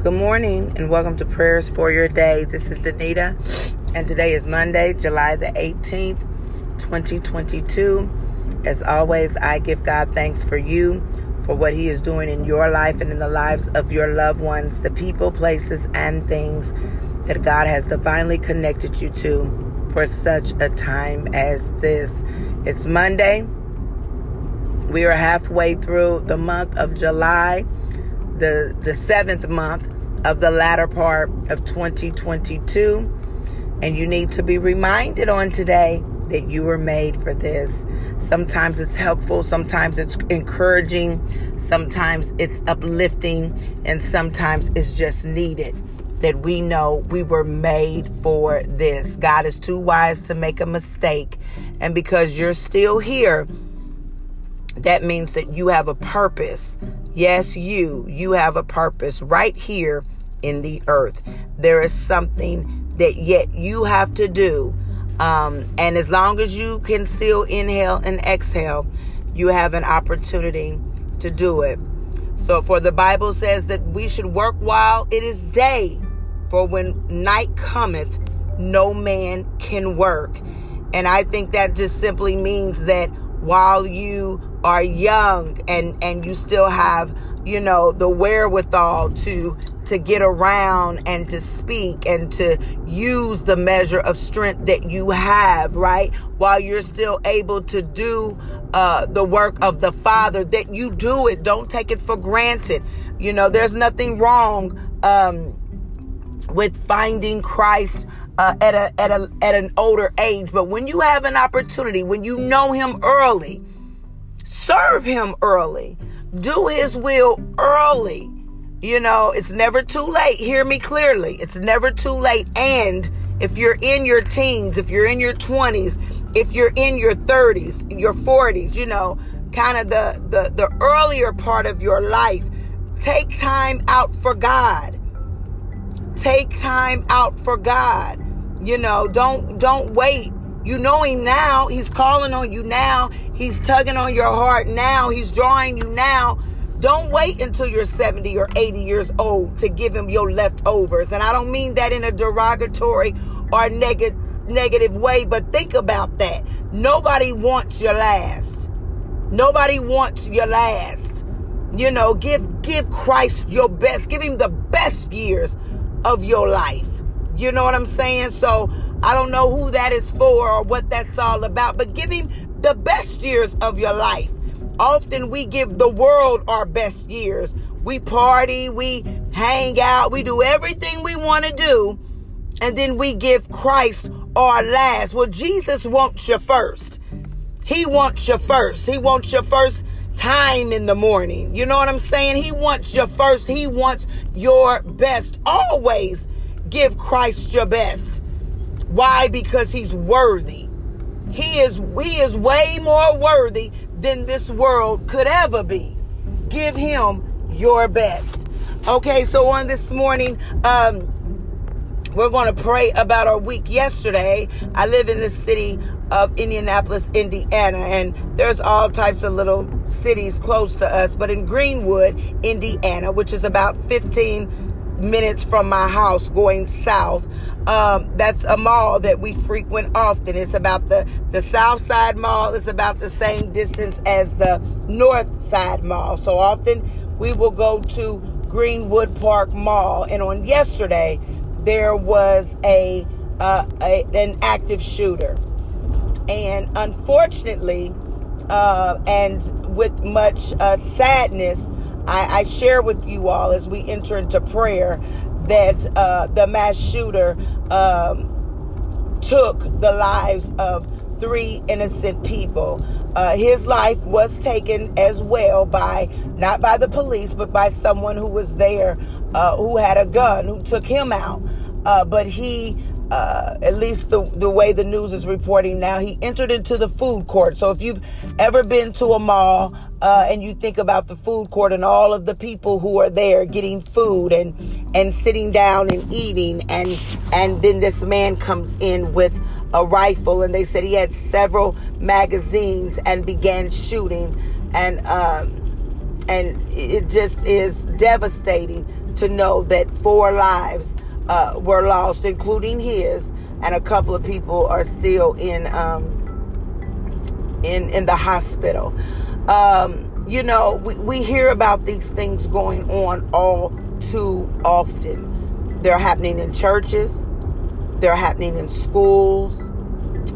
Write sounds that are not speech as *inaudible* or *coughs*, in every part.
Good morning and welcome to Prayers for Your Day. This is Danita, and today is Monday, July the 18th, 2022. As always, I give God thanks for you, for what He is doing in your life and in the lives of your loved ones, the people, places, and things that God has divinely connected you to for such a time as this. It's Monday. We are halfway through the month of July the the seventh month of the latter part of 2022 and you need to be reminded on today that you were made for this. Sometimes it's helpful sometimes it's encouraging sometimes it's uplifting and sometimes it's just needed that we know we were made for this. God is too wise to make a mistake. And because you're still here that means that you have a purpose Yes, you, you have a purpose right here in the earth. There is something that yet you have to do. Um, and as long as you can still inhale and exhale, you have an opportunity to do it. So, for the Bible says that we should work while it is day, for when night cometh, no man can work. And I think that just simply means that while you are young and and you still have you know the wherewithal to to get around and to speak and to use the measure of strength that you have right? While you're still able to do uh, the work of the father that you do it. Don't take it for granted. You know there's nothing wrong um, with finding christ uh, at a at a at an older age. But when you have an opportunity when you know him early Serve him early. Do his will early. You know, it's never too late. Hear me clearly. It's never too late. And if you're in your teens, if you're in your 20s, if you're in your 30s, your 40s, you know, kind of the, the, the earlier part of your life, take time out for God. Take time out for God. You know, don't don't wait you know him now. He's calling on you now. He's tugging on your heart now. He's drawing you now. Don't wait until you're 70 or 80 years old to give him your leftovers. And I don't mean that in a derogatory or negative negative way, but think about that. Nobody wants your last. Nobody wants your last. You know, give give Christ your best. Give him the best years of your life. You know what I'm saying? So I don't know who that is for or what that's all about, but him the best years of your life. Often we give the world our best years. We party, we hang out, we do everything we want to do, and then we give Christ our last. Well, Jesus wants you first. He wants you first. He wants your first time in the morning. You know what I'm saying? He wants your first. He wants your best. Always give Christ your best. Why? Because he's worthy. He is he is way more worthy than this world could ever be. Give him your best. Okay, so on this morning, um, we're going to pray about our week yesterday. I live in the city of Indianapolis, Indiana, and there's all types of little cities close to us. But in Greenwood, Indiana, which is about 15 minutes from my house going south. Um, that's a mall that we frequent often. It's about the, the south side mall. It's about the same distance as the north side mall. So often we will go to Greenwood Park Mall. And on yesterday, there was a, uh, a an active shooter. And unfortunately, uh, and with much uh, sadness, I, I share with you all as we enter into prayer that uh, the mass shooter um, took the lives of three innocent people. Uh, his life was taken as well by, not by the police, but by someone who was there uh, who had a gun who took him out. Uh, but he uh, at least the, the way the news is reporting now, he entered into the food court. So if you've ever been to a mall uh, and you think about the food court and all of the people who are there getting food and and sitting down and eating, and and then this man comes in with a rifle, and they said he had several magazines and began shooting, and um, and it just is devastating to know that four lives uh, were lost, including his, and a couple of people are still in um, in in the hospital. Um, you know, we, we hear about these things going on all too often. They're happening in churches, they're happening in schools,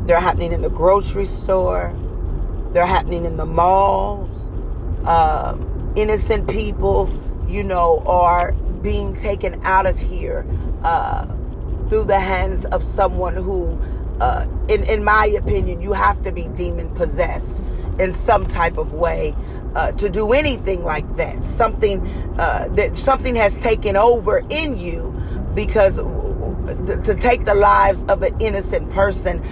they're happening in the grocery store, they're happening in the malls. Um, innocent people, you know, are being taken out of here uh, through the hands of someone who, uh, in in my opinion, you have to be demon possessed in some type of way uh, to do anything like that. Something uh, that something has taken over in you because to take the lives of an innocent person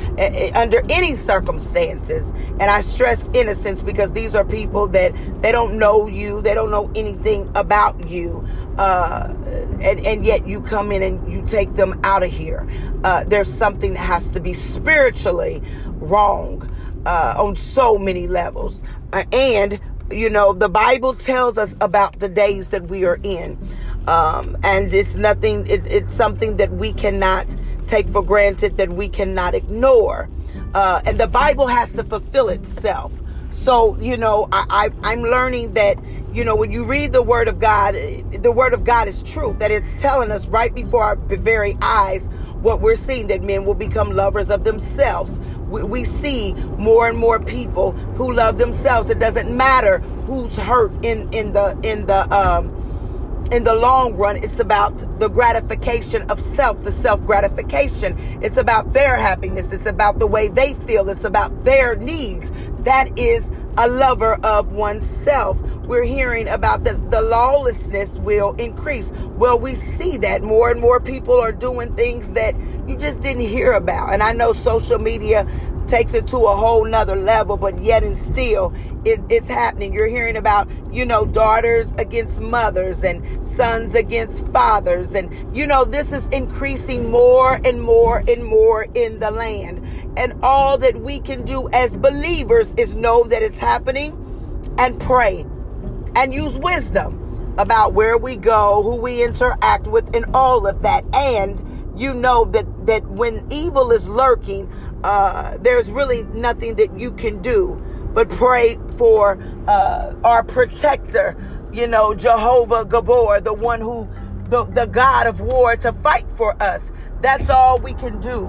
under any circumstances and i stress innocence because these are people that they don't know you they don't know anything about you uh, and, and yet you come in and you take them out of here uh, there's something that has to be spiritually wrong uh, on so many levels uh, and you know the bible tells us about the days that we are in um, and it's nothing, it, it's something that we cannot take for granted, that we cannot ignore. Uh, and the Bible has to fulfill itself. So, you know, I, I, I'm learning that, you know, when you read the Word of God, the Word of God is true, that it's telling us right before our very eyes what we're seeing that men will become lovers of themselves. We, we see more and more people who love themselves. It doesn't matter who's hurt in, in the, in the, um, in the long run, it's about the gratification of self, the self gratification. It's about their happiness. It's about the way they feel. It's about their needs. That is a lover of oneself. We're hearing about the, the lawlessness will increase. Well, we see that more and more people are doing things that you just didn't hear about. And I know social media takes it to a whole nother level, but yet and still it, it's happening. You're hearing about, you know, daughters against mothers and sons against fathers. And, you know, this is increasing more and more and more in the land. And all that we can do as believers is know that it's happening and pray and use wisdom about where we go, who we interact with, and all of that. And you know that that when evil is lurking, uh, there's really nothing that you can do but pray for uh, our protector, you know, Jehovah Gibbor, the one who, the, the God of war, to fight for us. That's all we can do.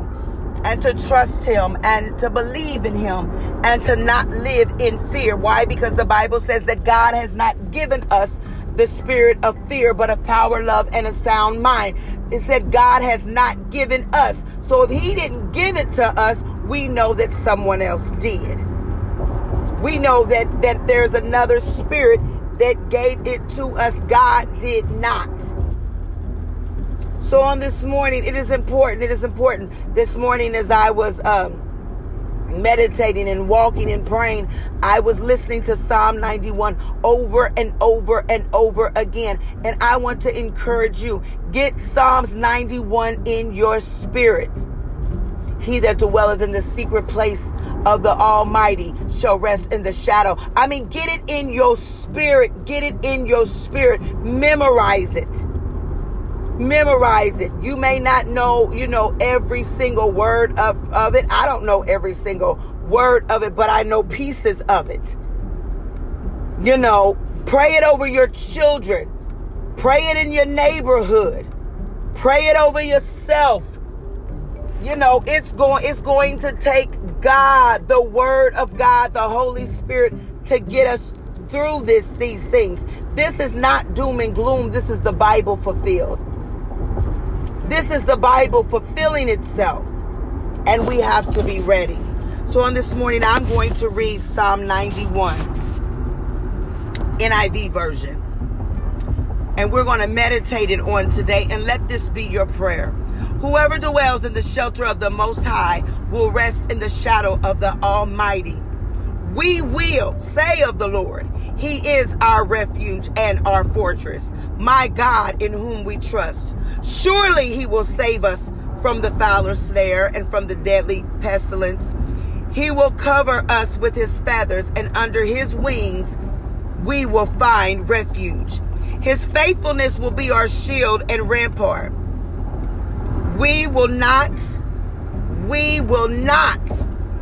And to trust him and to believe in him and to not live in fear. Why? Because the Bible says that God has not given us the spirit of fear, but of power, love, and a sound mind. It said God has not given us. So if He didn't give it to us, we know that someone else did. We know that, that there's another spirit that gave it to us. God did not. So on this morning, it is important. It is important. This morning, as I was um, meditating and walking and praying, I was listening to Psalm 91 over and over and over again. And I want to encourage you get Psalms 91 in your spirit. He that dwelleth in the secret place of the Almighty shall rest in the shadow. I mean, get it in your spirit. Get it in your spirit. Memorize it memorize it. You may not know, you know, every single word of, of it. I don't know every single word of it, but I know pieces of it. You know, pray it over your children. Pray it in your neighborhood. Pray it over yourself. You know, it's going it's going to take God, the word of God, the Holy Spirit to get us through this these things. This is not doom and gloom. This is the Bible fulfilled. This is the Bible fulfilling itself, and we have to be ready. So, on this morning, I'm going to read Psalm 91, NIV version. And we're going to meditate it on today, and let this be your prayer. Whoever dwells in the shelter of the Most High will rest in the shadow of the Almighty. We will say of the Lord, He is our refuge and our fortress, my God in whom we trust. Surely He will save us from the fowler's snare and from the deadly pestilence. He will cover us with His feathers, and under His wings we will find refuge. His faithfulness will be our shield and rampart. We will not, we will not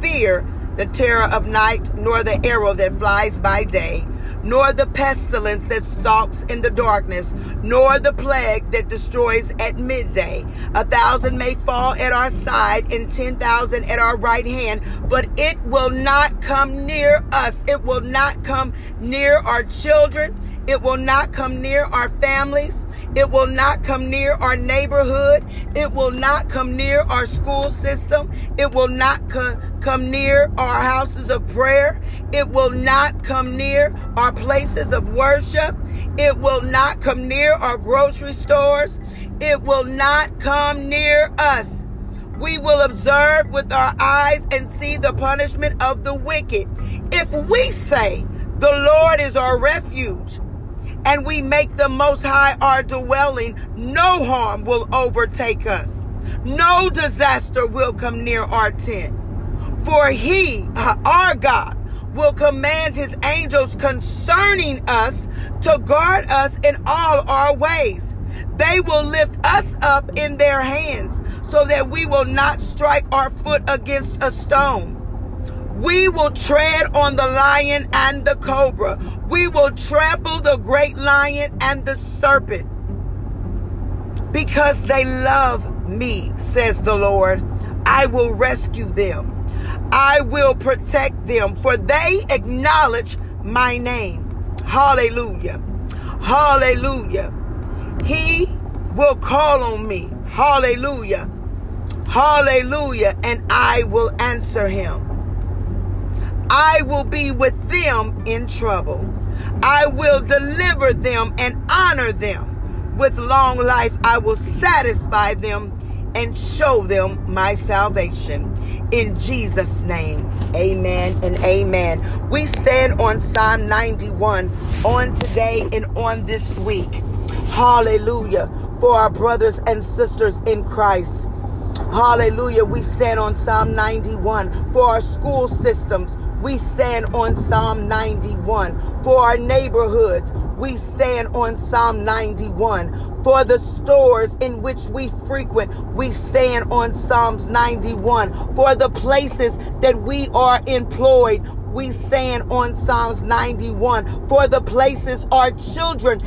fear the terror of night, nor the arrow that flies by day, nor the pestilence that stalks in the darkness, nor the plague that destroys at midday. A thousand may fall at our side and ten thousand at our right hand, but it will not come near us. It will not come near our children. It will not come near our families. It will not come near our neighborhood. It will not come near our school system. It will not co- come near our houses of prayer. It will not come near our places of worship. It will not come near our grocery stores. It will not come near us. We will observe with our eyes and see the punishment of the wicked. If we say, The Lord is our refuge, and we make the Most High our dwelling, no harm will overtake us. No disaster will come near our tent. For he, uh, our God, will command his angels concerning us to guard us in all our ways. They will lift us up in their hands so that we will not strike our foot against a stone. We will tread on the lion and the cobra. We will trample the great lion and the serpent. Because they love me, says the Lord, I will rescue them. I will protect them, for they acknowledge my name. Hallelujah. Hallelujah. He will call on me. Hallelujah. Hallelujah. And I will answer him. I will be with them in trouble. I will deliver them and honor them. With long life, I will satisfy them and show them my salvation. In Jesus' name, amen and amen. We stand on Psalm 91 on today and on this week. Hallelujah. For our brothers and sisters in Christ. Hallelujah. We stand on Psalm 91 for our school systems. We stand on Psalm 91 for our neighborhoods. We stand on Psalm 91 for the stores in which we frequent. We stand on Psalms 91 for the places that we are employed we stand on Psalms 91 for the places our children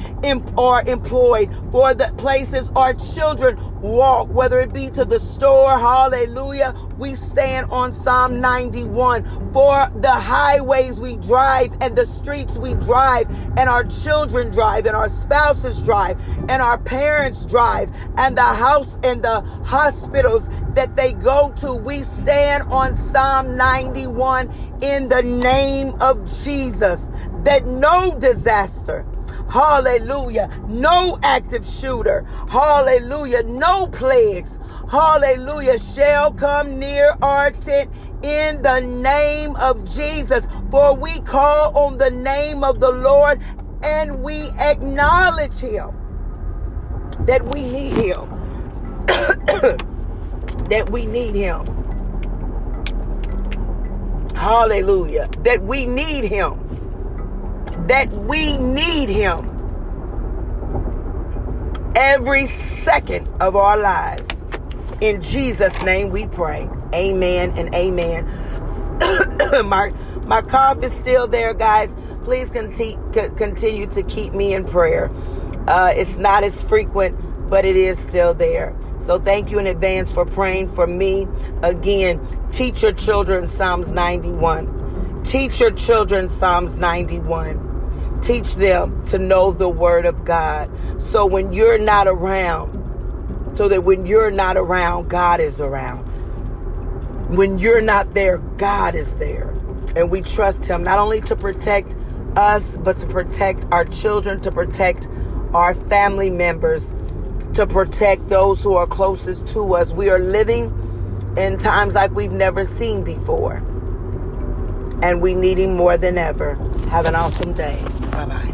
are employed, for the places our children walk, whether it be to the store, hallelujah. We stand on Psalm 91 for the highways we drive and the streets we drive, and our children drive, and our spouses drive, and our parents drive, and the house and the hospitals that they go to. We stand on Psalm 91 in the name of Jesus that no disaster, hallelujah, no active shooter, hallelujah, no plagues, hallelujah, shall come near our tent in the name of Jesus. For we call on the name of the Lord and we acknowledge him that we need him. *coughs* that we need him. Hallelujah. That we need him. That we need him every second of our lives. In Jesus' name we pray. Amen and amen. *coughs* my, my cough is still there, guys. Please continue, continue to keep me in prayer. Uh, it's not as frequent, but it is still there. So thank you in advance for praying for me. Again, teach your children Psalms 91. Teach your children Psalms 91. Teach them to know the word of God. So when you're not around, so that when you're not around, God is around. When you're not there, God is there. And we trust Him not only to protect us, but to protect our children, to protect our family members to protect those who are closest to us. We are living in times like we've never seen before. And we need him more than ever. Have an awesome day. Bye bye.